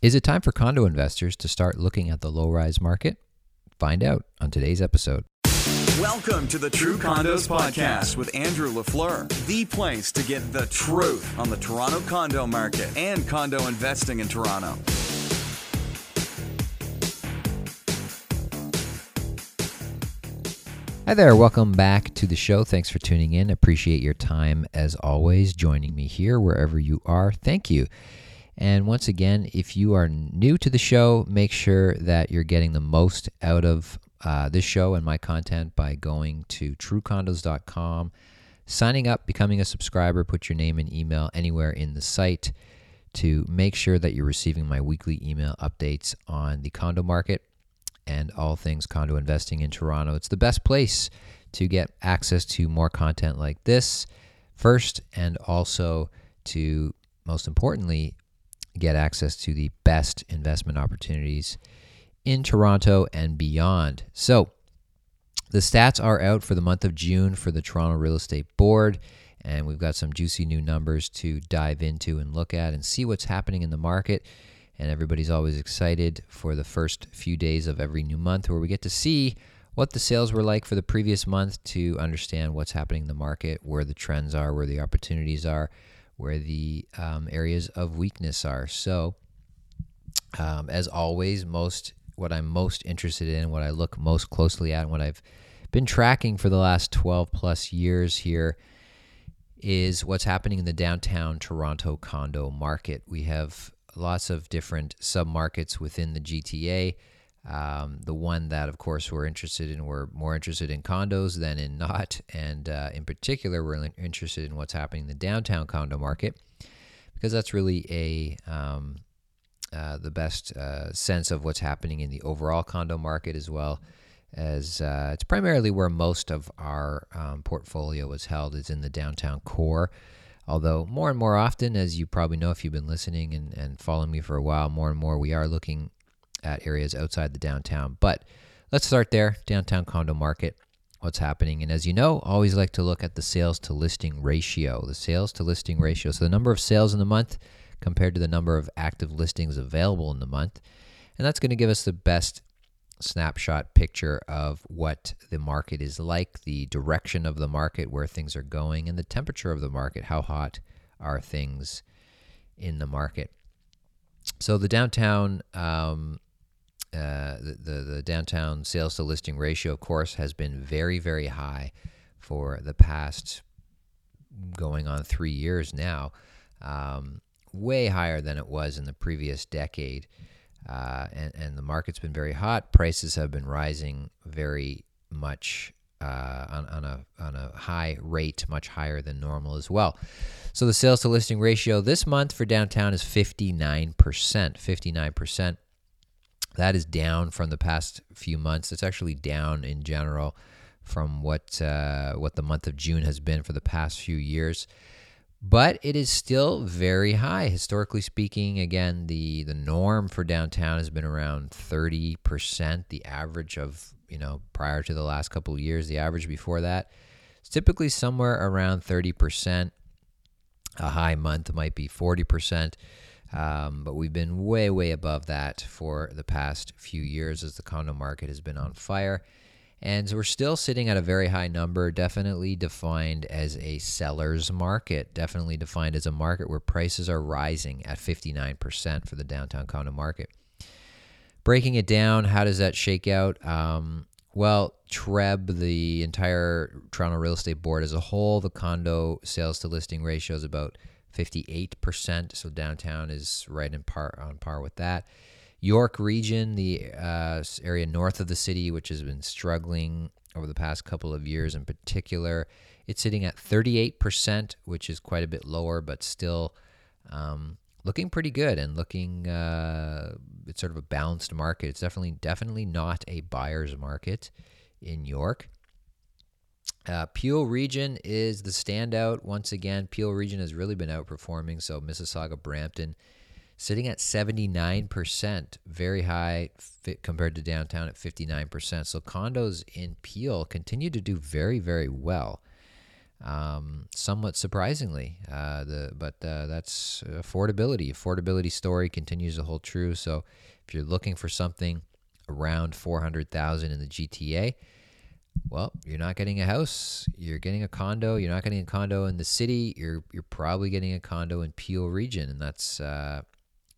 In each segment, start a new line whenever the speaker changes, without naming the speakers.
Is it time for condo investors to start looking at the low rise market? Find out on today's episode.
Welcome to the True Condos Podcast with Andrew LaFleur, the place to get the truth on the Toronto condo market and condo investing in Toronto.
Hi there, welcome back to the show. Thanks for tuning in. Appreciate your time as always, joining me here wherever you are. Thank you. And once again, if you are new to the show, make sure that you're getting the most out of uh, this show and my content by going to truecondos.com, signing up, becoming a subscriber, put your name and email anywhere in the site to make sure that you're receiving my weekly email updates on the condo market and all things condo investing in Toronto. It's the best place to get access to more content like this first, and also to, most importantly, get access to the best investment opportunities in Toronto and beyond. So, the stats are out for the month of June for the Toronto Real Estate Board, and we've got some juicy new numbers to dive into and look at and see what's happening in the market and everybody's always excited for the first few days of every new month where we get to see what the sales were like for the previous month to understand what's happening in the market, where the trends are, where the opportunities are, where the um, areas of weakness are. So, um, as always, most what I'm most interested in, what I look most closely at, and what I've been tracking for the last 12 plus years here is what's happening in the downtown Toronto condo market. We have lots of different submarkets within the GTA. Um, the one that, of course, we're interested in, we're more interested in condos than in not. And uh, in particular, we're interested in what's happening in the downtown condo market because that's really a um, uh, the best uh, sense of what's happening in the overall condo market as well as uh, it's primarily where most of our um, portfolio is held is in the downtown core. Although, more and more often, as you probably know if you've been listening and, and following me for a while, more and more we are looking at areas outside the downtown. But let's start there downtown condo market, what's happening. And as you know, always like to look at the sales to listing ratio, the sales to listing ratio. So the number of sales in the month compared to the number of active listings available in the month. And that's going to give us the best snapshot picture of what the market is like, the direction of the market, where things are going, and the temperature of the market. How hot are things in the market? So the downtown, um, uh, the, the, the downtown sales to listing ratio, of course, has been very very high for the past going on three years now, um, way higher than it was in the previous decade uh, and, and the market's been very hot. Prices have been rising very much uh, on, on, a, on a high rate, much higher than normal as well. So the sales to listing ratio this month for downtown is 59%. 59%. That is down from the past few months. It's actually down in general from what uh, what the month of June has been for the past few years. But it is still very high. Historically speaking again the the norm for downtown has been around 30% the average of you know prior to the last couple of years. The average before that it's typically somewhere around 30% a high month might be 40% um, but we've been way way above that for the past few years as the condo market has been on fire and so we're still sitting at a very high number, definitely defined as a seller's market, definitely defined as a market where prices are rising at 59% for the downtown condo market. Breaking it down, how does that shake out? Um, well, TREB, the entire Toronto Real Estate Board as a whole, the condo sales to listing ratio is about 58%. So downtown is right in par on par with that. York region, the uh, area north of the city, which has been struggling over the past couple of years in particular, it's sitting at 38%, which is quite a bit lower, but still um, looking pretty good and looking uh, it's sort of a balanced market. It's definitely definitely not a buyer's market in York. Uh, Peel region is the standout once again. Peel region has really been outperforming. So Mississauga, Brampton sitting at 79%, very high compared to downtown at 59%. So condos in Peel continue to do very, very well. um, somewhat surprisingly. Uh, the but uh, that's affordability. Affordability story continues to hold true. So if you're looking for something around four hundred thousand in the GTA, well, you're not getting a house. You're getting a condo. You're not getting a condo in the city. You're you're probably getting a condo in Peel region, and that's uh,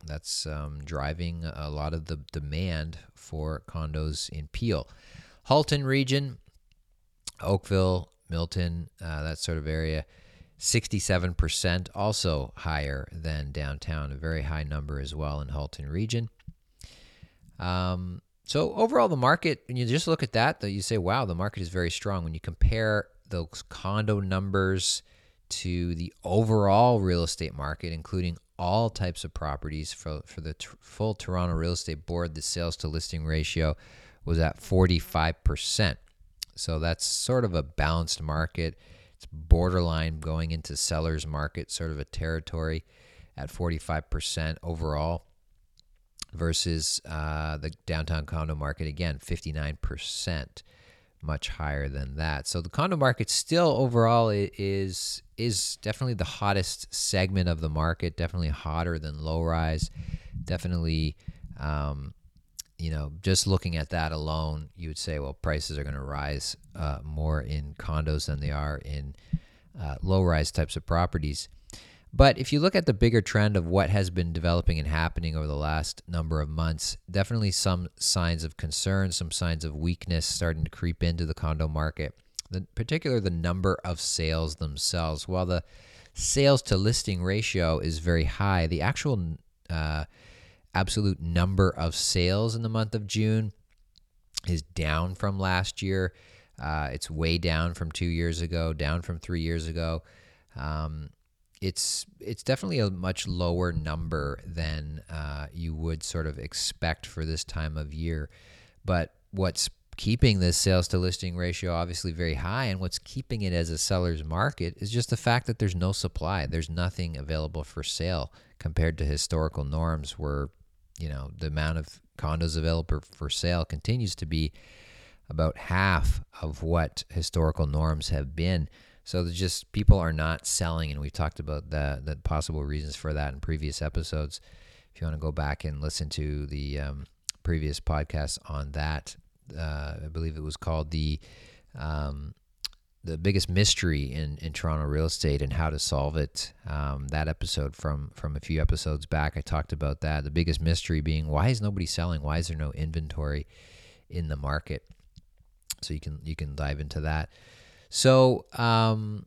that's um, driving a lot of the demand for condos in Peel. Halton region, Oakville, Milton, uh, that sort of area, 67%, also higher than downtown, a very high number as well in Halton region. Um, so overall, the market, when you just look at that, that you say, wow, the market is very strong. When you compare those condo numbers to the overall real estate market, including all types of properties for, for the t- full Toronto Real Estate Board, the sales to listing ratio was at 45%. So that's sort of a balanced market. It's borderline going into seller's market, sort of a territory at 45% overall versus uh, the downtown condo market, again, 59%, much higher than that. So the condo market still overall is is definitely the hottest segment of the market, definitely hotter than low rise, definitely um, you know, just looking at that alone, you would say, well, prices are going to rise uh, more in condos than they are in uh, low rise types of properties. But if you look at the bigger trend of what has been developing and happening over the last number of months, definitely some signs of concern, some signs of weakness starting to creep into the condo market. In particular, the number of sales themselves. While the sales to listing ratio is very high, the actual uh, absolute number of sales in the month of June is down from last year. Uh, it's way down from two years ago, down from three years ago. Um, it's it's definitely a much lower number than uh, you would sort of expect for this time of year. But what's keeping this sales to listing ratio obviously very high and what's keeping it as a seller's market is just the fact that there's no supply. There's nothing available for sale compared to historical norms where you know the amount of condos available for sale continues to be about half of what historical norms have been. So just people are not selling, and we've talked about the the possible reasons for that in previous episodes. If you want to go back and listen to the um, previous podcast on that, uh, I believe it was called the um, the biggest mystery in, in Toronto real estate and how to solve it. Um, that episode from from a few episodes back, I talked about that. The biggest mystery being why is nobody selling? Why is there no inventory in the market? So you can you can dive into that. So um,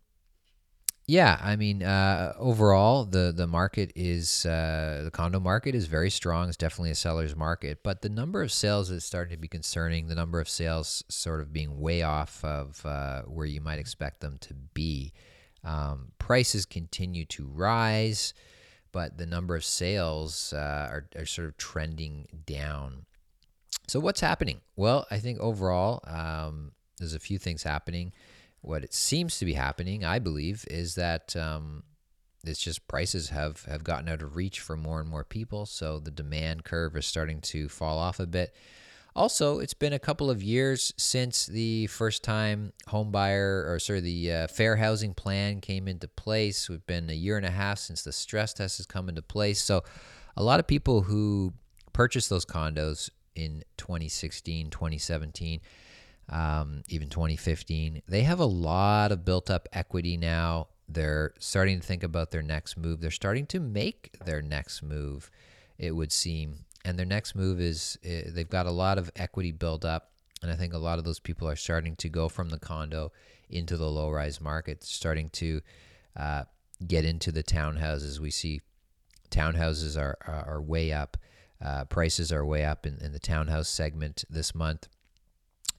yeah, I mean, uh, overall, the the market is uh, the condo market is very strong. It's definitely a seller's market, but the number of sales is starting to be concerning. The number of sales sort of being way off of uh, where you might expect them to be. Um, prices continue to rise, but the number of sales uh, are, are sort of trending down. So what's happening? Well, I think overall, um, there's a few things happening what it seems to be happening, I believe, is that um, it's just prices have, have gotten out of reach for more and more people. So the demand curve is starting to fall off a bit. Also, it's been a couple of years since the first time home buyer or sorry, the uh, fair housing plan came into place. We've been a year and a half since the stress test has come into place. So a lot of people who purchased those condos in 2016, 2017 um, even 2015. They have a lot of built up equity now. They're starting to think about their next move. They're starting to make their next move, it would seem. And their next move is uh, they've got a lot of equity built up. And I think a lot of those people are starting to go from the condo into the low rise market, starting to uh, get into the townhouses. We see townhouses are, are, are way up. Uh, prices are way up in, in the townhouse segment this month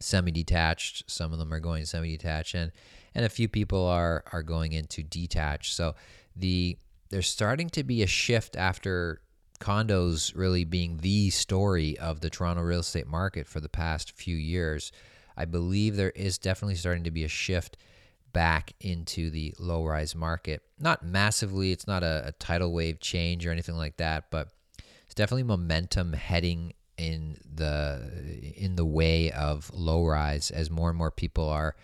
semi-detached. Some of them are going semi-detached, and and a few people are are going into detached. So the there's starting to be a shift after condos really being the story of the Toronto real estate market for the past few years. I believe there is definitely starting to be a shift back into the low rise market. Not massively, it's not a, a tidal wave change or anything like that, but it's definitely momentum heading in the in the way of low rise as more and more people are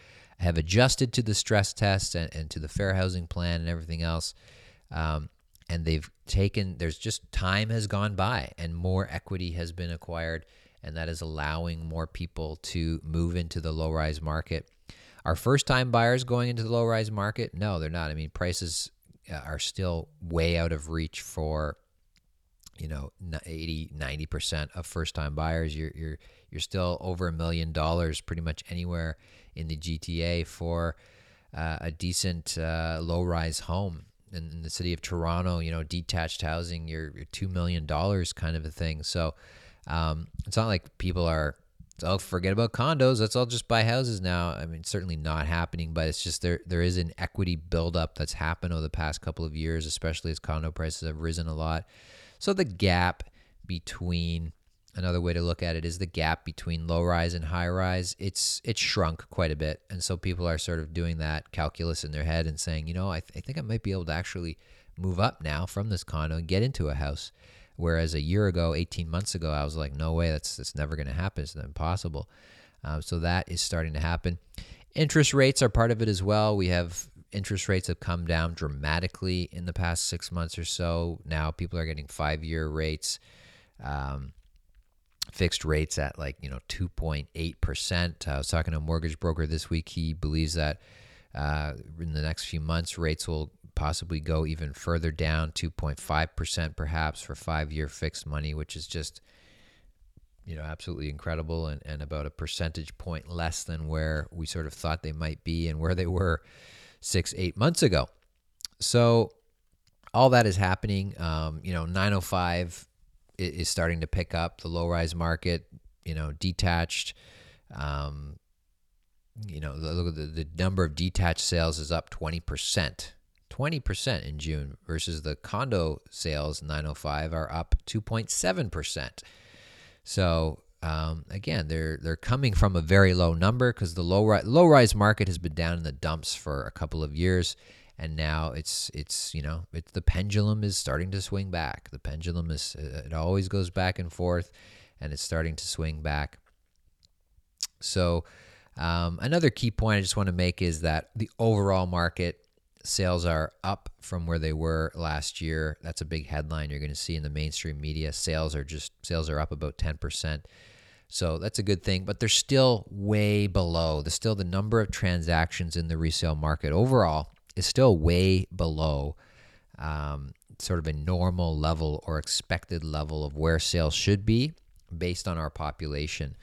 have adjusted to the stress test and, and to the fair housing plan and everything else. Um, and they've taken, there's just time has gone by and more equity has been acquired. And that is allowing more people to move into the low rise market. Are first time buyers going into the low rise market? No, they're not. I mean, prices uh, are still way out of reach for you know 80 90% of first time buyers you're you're you're still over a million dollars pretty much anywhere in the GTA for uh, a decent uh, low rise home. In, in, the city of Toronto you know detached housing you're, you're 2 million dollars kind of a thing. So um, it's not like people are oh forget about condos let's all just buy houses now. I mean certainly not happening but it's just there there is an equity buildup that's happened over the past couple of years especially as condo prices have risen a lot so the gap between another way to look at it is the gap between low rise and high rise. It's it's shrunk quite a bit. And so people are sort of doing that calculus in their head and saying you know i, th- I think i might be able to actually move up now from this condo and get into a house. Whereas a year ago 18 months ago i was like no way that's that's never going to happen. It's impossible. Uh, so that is starting to happen. Interest rates are part of it as well. We have interest rates have come down dramatically in the past six months or so. Now people are getting five year rates, um, fixed rates at like, you know, 2.8%. I was talking to a mortgage broker this week. He believes that uh, in the next few months, rates will possibly go even further down, 2.5% perhaps for five year fixed money, which is just you know absolutely incredible and, and about a percentage point less than where we sort of thought they might be and where they were six, eight months ago. So all that is happening. Um, you know, 905 is starting to pick up the low rise market, you know, detached. Um, you know, look at the, the number of detached sales is up 20%. 20% in June versus the condo sales 905 are up 2.7%. So um, again, they're they're coming from a very low number because the low ri- low rise market has been down in the dumps for a couple of years, and now it's it's you know it's the pendulum is starting to swing back. The pendulum is uh, it always goes back and forth, and it's starting to swing back. So um, another key point I just want to make is that the overall market sales are up from where they were last year. That's a big headline you're going to see in the mainstream media. Sales are just sales are up about 10%. So that's a good thing, but they're still way below. The still the number of transactions in the resale market overall is still way below um, sort of a normal level or expected level of where sales should be based on our population.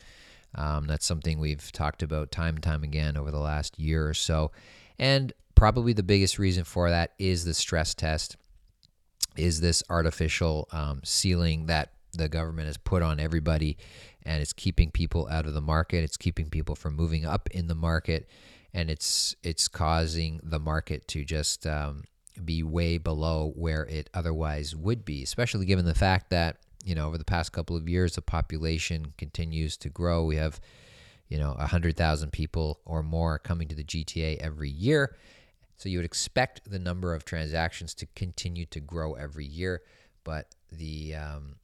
Um, that's something we've talked about time and time again over the last year or so. And probably the biggest reason for that is the stress test, is this artificial um, ceiling that the government has put on everybody and it's keeping people out of the market. It's keeping people from moving up in the market, and it's it's causing the market to just um, be way below where it otherwise would be. Especially given the fact that you know over the past couple of years the population continues to grow. We have you know hundred thousand people or more coming to the GTA every year. So you would expect the number of transactions to continue to grow every year, but the um,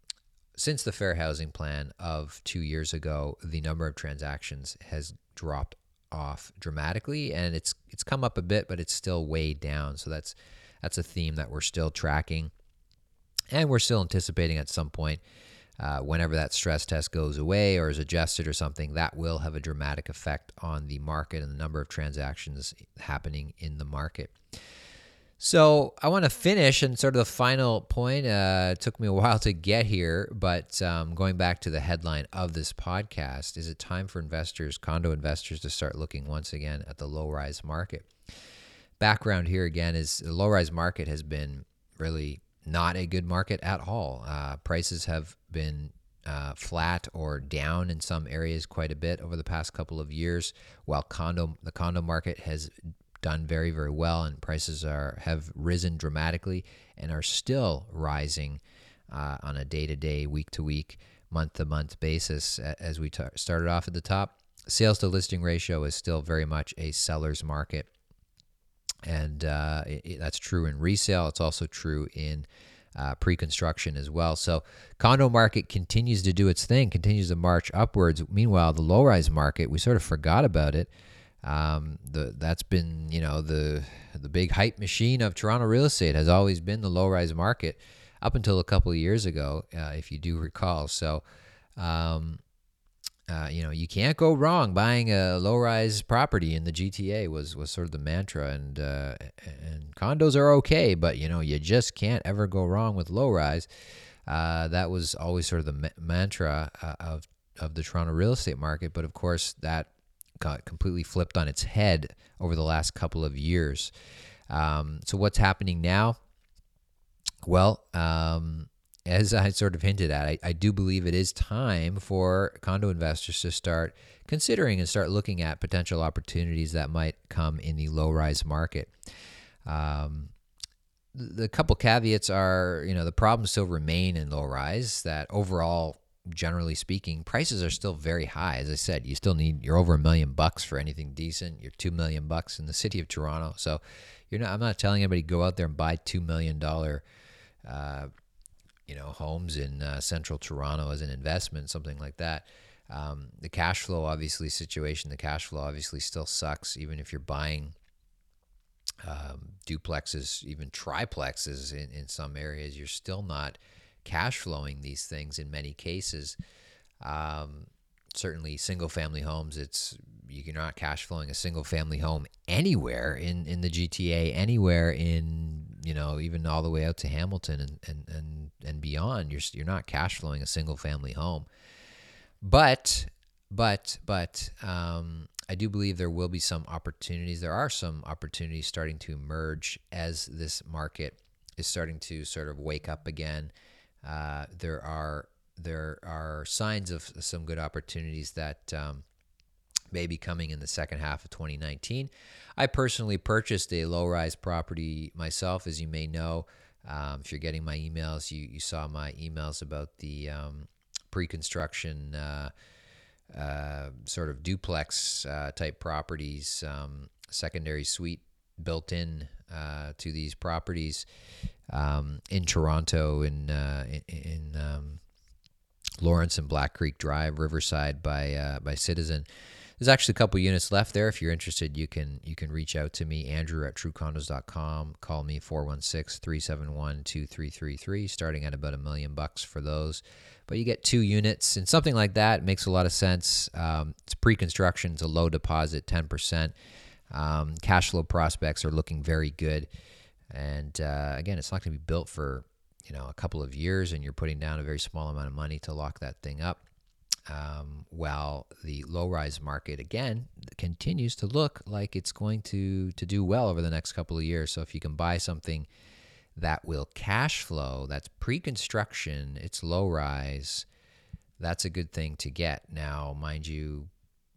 since the fair housing plan of two years ago, the number of transactions has dropped off dramatically, and it's it's come up a bit, but it's still way down. So that's that's a theme that we're still tracking, and we're still anticipating at some point, uh, whenever that stress test goes away or is adjusted or something, that will have a dramatic effect on the market and the number of transactions happening in the market. So I want to finish and sort of the final point. Uh, it took me a while to get here, but um, going back to the headline of this podcast, is it time for investors, condo investors, to start looking once again at the low rise market? Background here again is the low rise market has been really not a good market at all. Uh, prices have been uh, flat or down in some areas quite a bit over the past couple of years, while condo the condo market has done very very well and prices are have risen dramatically and are still rising uh, on a day to day, week to week, month to month basis. As we t- started off at the top, sales to listing ratio is still very much a seller's market, and uh, it, that's true in resale. It's also true in uh, pre-construction as well. So condo market continues to do its thing, continues to march upwards. Meanwhile, the low-rise market, we sort of forgot about it Um, the that's been you know the the big hype machine of Toronto real estate has always been the low rise market up until a couple of years ago, uh, if you do recall. So, um, uh, you know, you can't go wrong buying a low-rise property in the GTA was was sort of the mantra, and uh, and condos are okay, but you know, you just can't ever go wrong with low-rise. Uh, that was always sort of the ma- mantra uh, of of the Toronto real estate market, but of course that got completely flipped on its head over the last couple of years. Um, so what's happening now? Well, um, as I sort of hinted at, I, I, do believe it is time for condo investors to start considering and start looking at potential opportunities that might come in the low rise market. Um, the, couple caveats are, you know, the problems still remain in low rise, that overall, generally speaking, prices are still very high. As I said, you still need, you're over a million bucks for anything decent. You're two million bucks in the city of Toronto. So you're not, I'm not telling anybody go out there and buy $2 million uh, you know homes in uh, central Toronto as an investment, something like that. Um, the cash flow obviously situation, the cash flow obviously still sucks, even if you're buying um, duplexes, even triplexes in, in some areas, you're still not cash flowing these things in many cases. Um, certainly, single family homes, it's you're not cash flowing a single family home anywhere in, in the GTA, anywhere in you know, even all the way out to Hamilton and and and, and beyond. You're you're not cash flowing a single family home, but but but um, I do believe there will be some opportunities. There are some opportunities starting to emerge as this market is starting to sort of wake up again. Uh, there are there are signs of some good opportunities that um, may be coming in the second half of 2019. I personally purchased a low rise property myself, as you may know. Um, if you're getting my emails, you, you saw my emails about the um, pre construction uh, uh, sort of duplex uh, type properties, um, secondary suite built in uh, to these properties um, in Toronto, in, uh, in, um, Lawrence and Black Creek Drive, Riverside by, uh, by Citizen. There's actually a couple units left there. If you're interested, you can you can reach out to me, Andrew at truecondos.com. Call me 416-371-2333, starting at about a million bucks for those. But you get two units and something like that makes a lot of sense. Um, it's pre-construction, it's a low deposit, 10%. Um, cash flow prospects are looking very good. And uh, again, it's not going to be built for you know a couple of years, and you're putting down a very small amount of money to lock that thing up um, while the low rise market again continues to look like it's going to to do well over the next couple of years. So if you can buy something that will cash flow, that's pre-construction, it's low rise, that's a good thing to get. Now, mind you,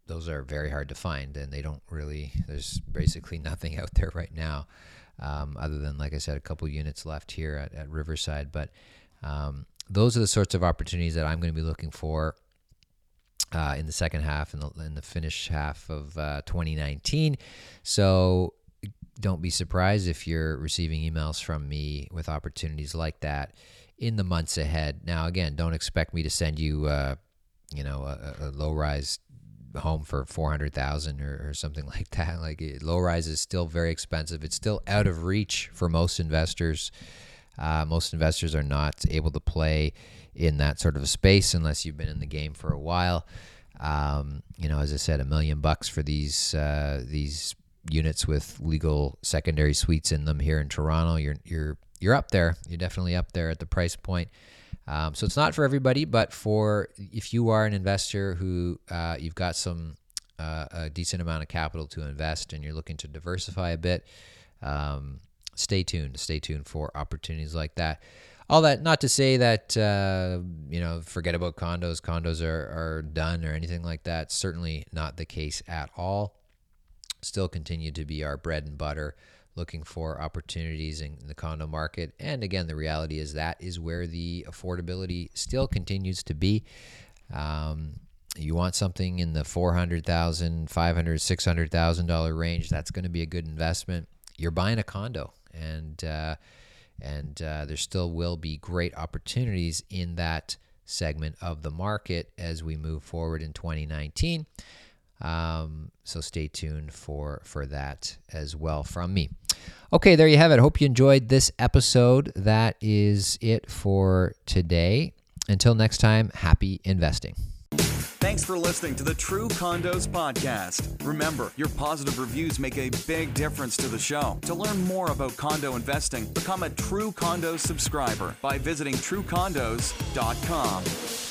those are very hard to find, and they don't really. There's basically nothing out there right now, um, other than like I said, a couple units left here at, at Riverside, but. Um, those are the sorts of opportunities that I'm going to be looking for uh, in the second half and the, in the finish half of uh, 2019. So don't be surprised if you're receiving emails from me with opportunities like that in the months ahead. Now, again, don't expect me to send you, uh, you know, a, a low rise home for 400,000 or, or something like that. Like low rise is still very expensive. It's still out of reach for most investors. Uh, most investors are not able to play in that sort of a space unless you've been in the game for a while. Um, you know, as I said, a million bucks for these uh, these units with legal secondary suites in them here in Toronto. You're you're you're up there. You're definitely up there at the price point. Um, so it's not for everybody, but for if you are an investor who uh, you've got some uh, a decent amount of capital to invest and you're looking to diversify a bit, um, stay tuned. Stay tuned for opportunities like that all that not to say that uh, you know forget about condos condos are, are done or anything like that certainly not the case at all still continue to be our bread and butter looking for opportunities in the condo market and again the reality is that is where the affordability still continues to be um, you want something in the $400,000, $500,000, $600,000 range, that's going to be a good investment. You're buying a condo. And uh, and uh, there still will be great opportunities in that segment of the market as we move forward in 2019. Um, so stay tuned for for that as well from me. Okay, there you have it. Hope you enjoyed this episode. That is it for today. Until next time, happy investing.
Thanks for listening to the True Condos Podcast. Remember, your positive reviews make a big difference to the show. To learn more about condo investing, become a True Condos subscriber by visiting truecondos.com.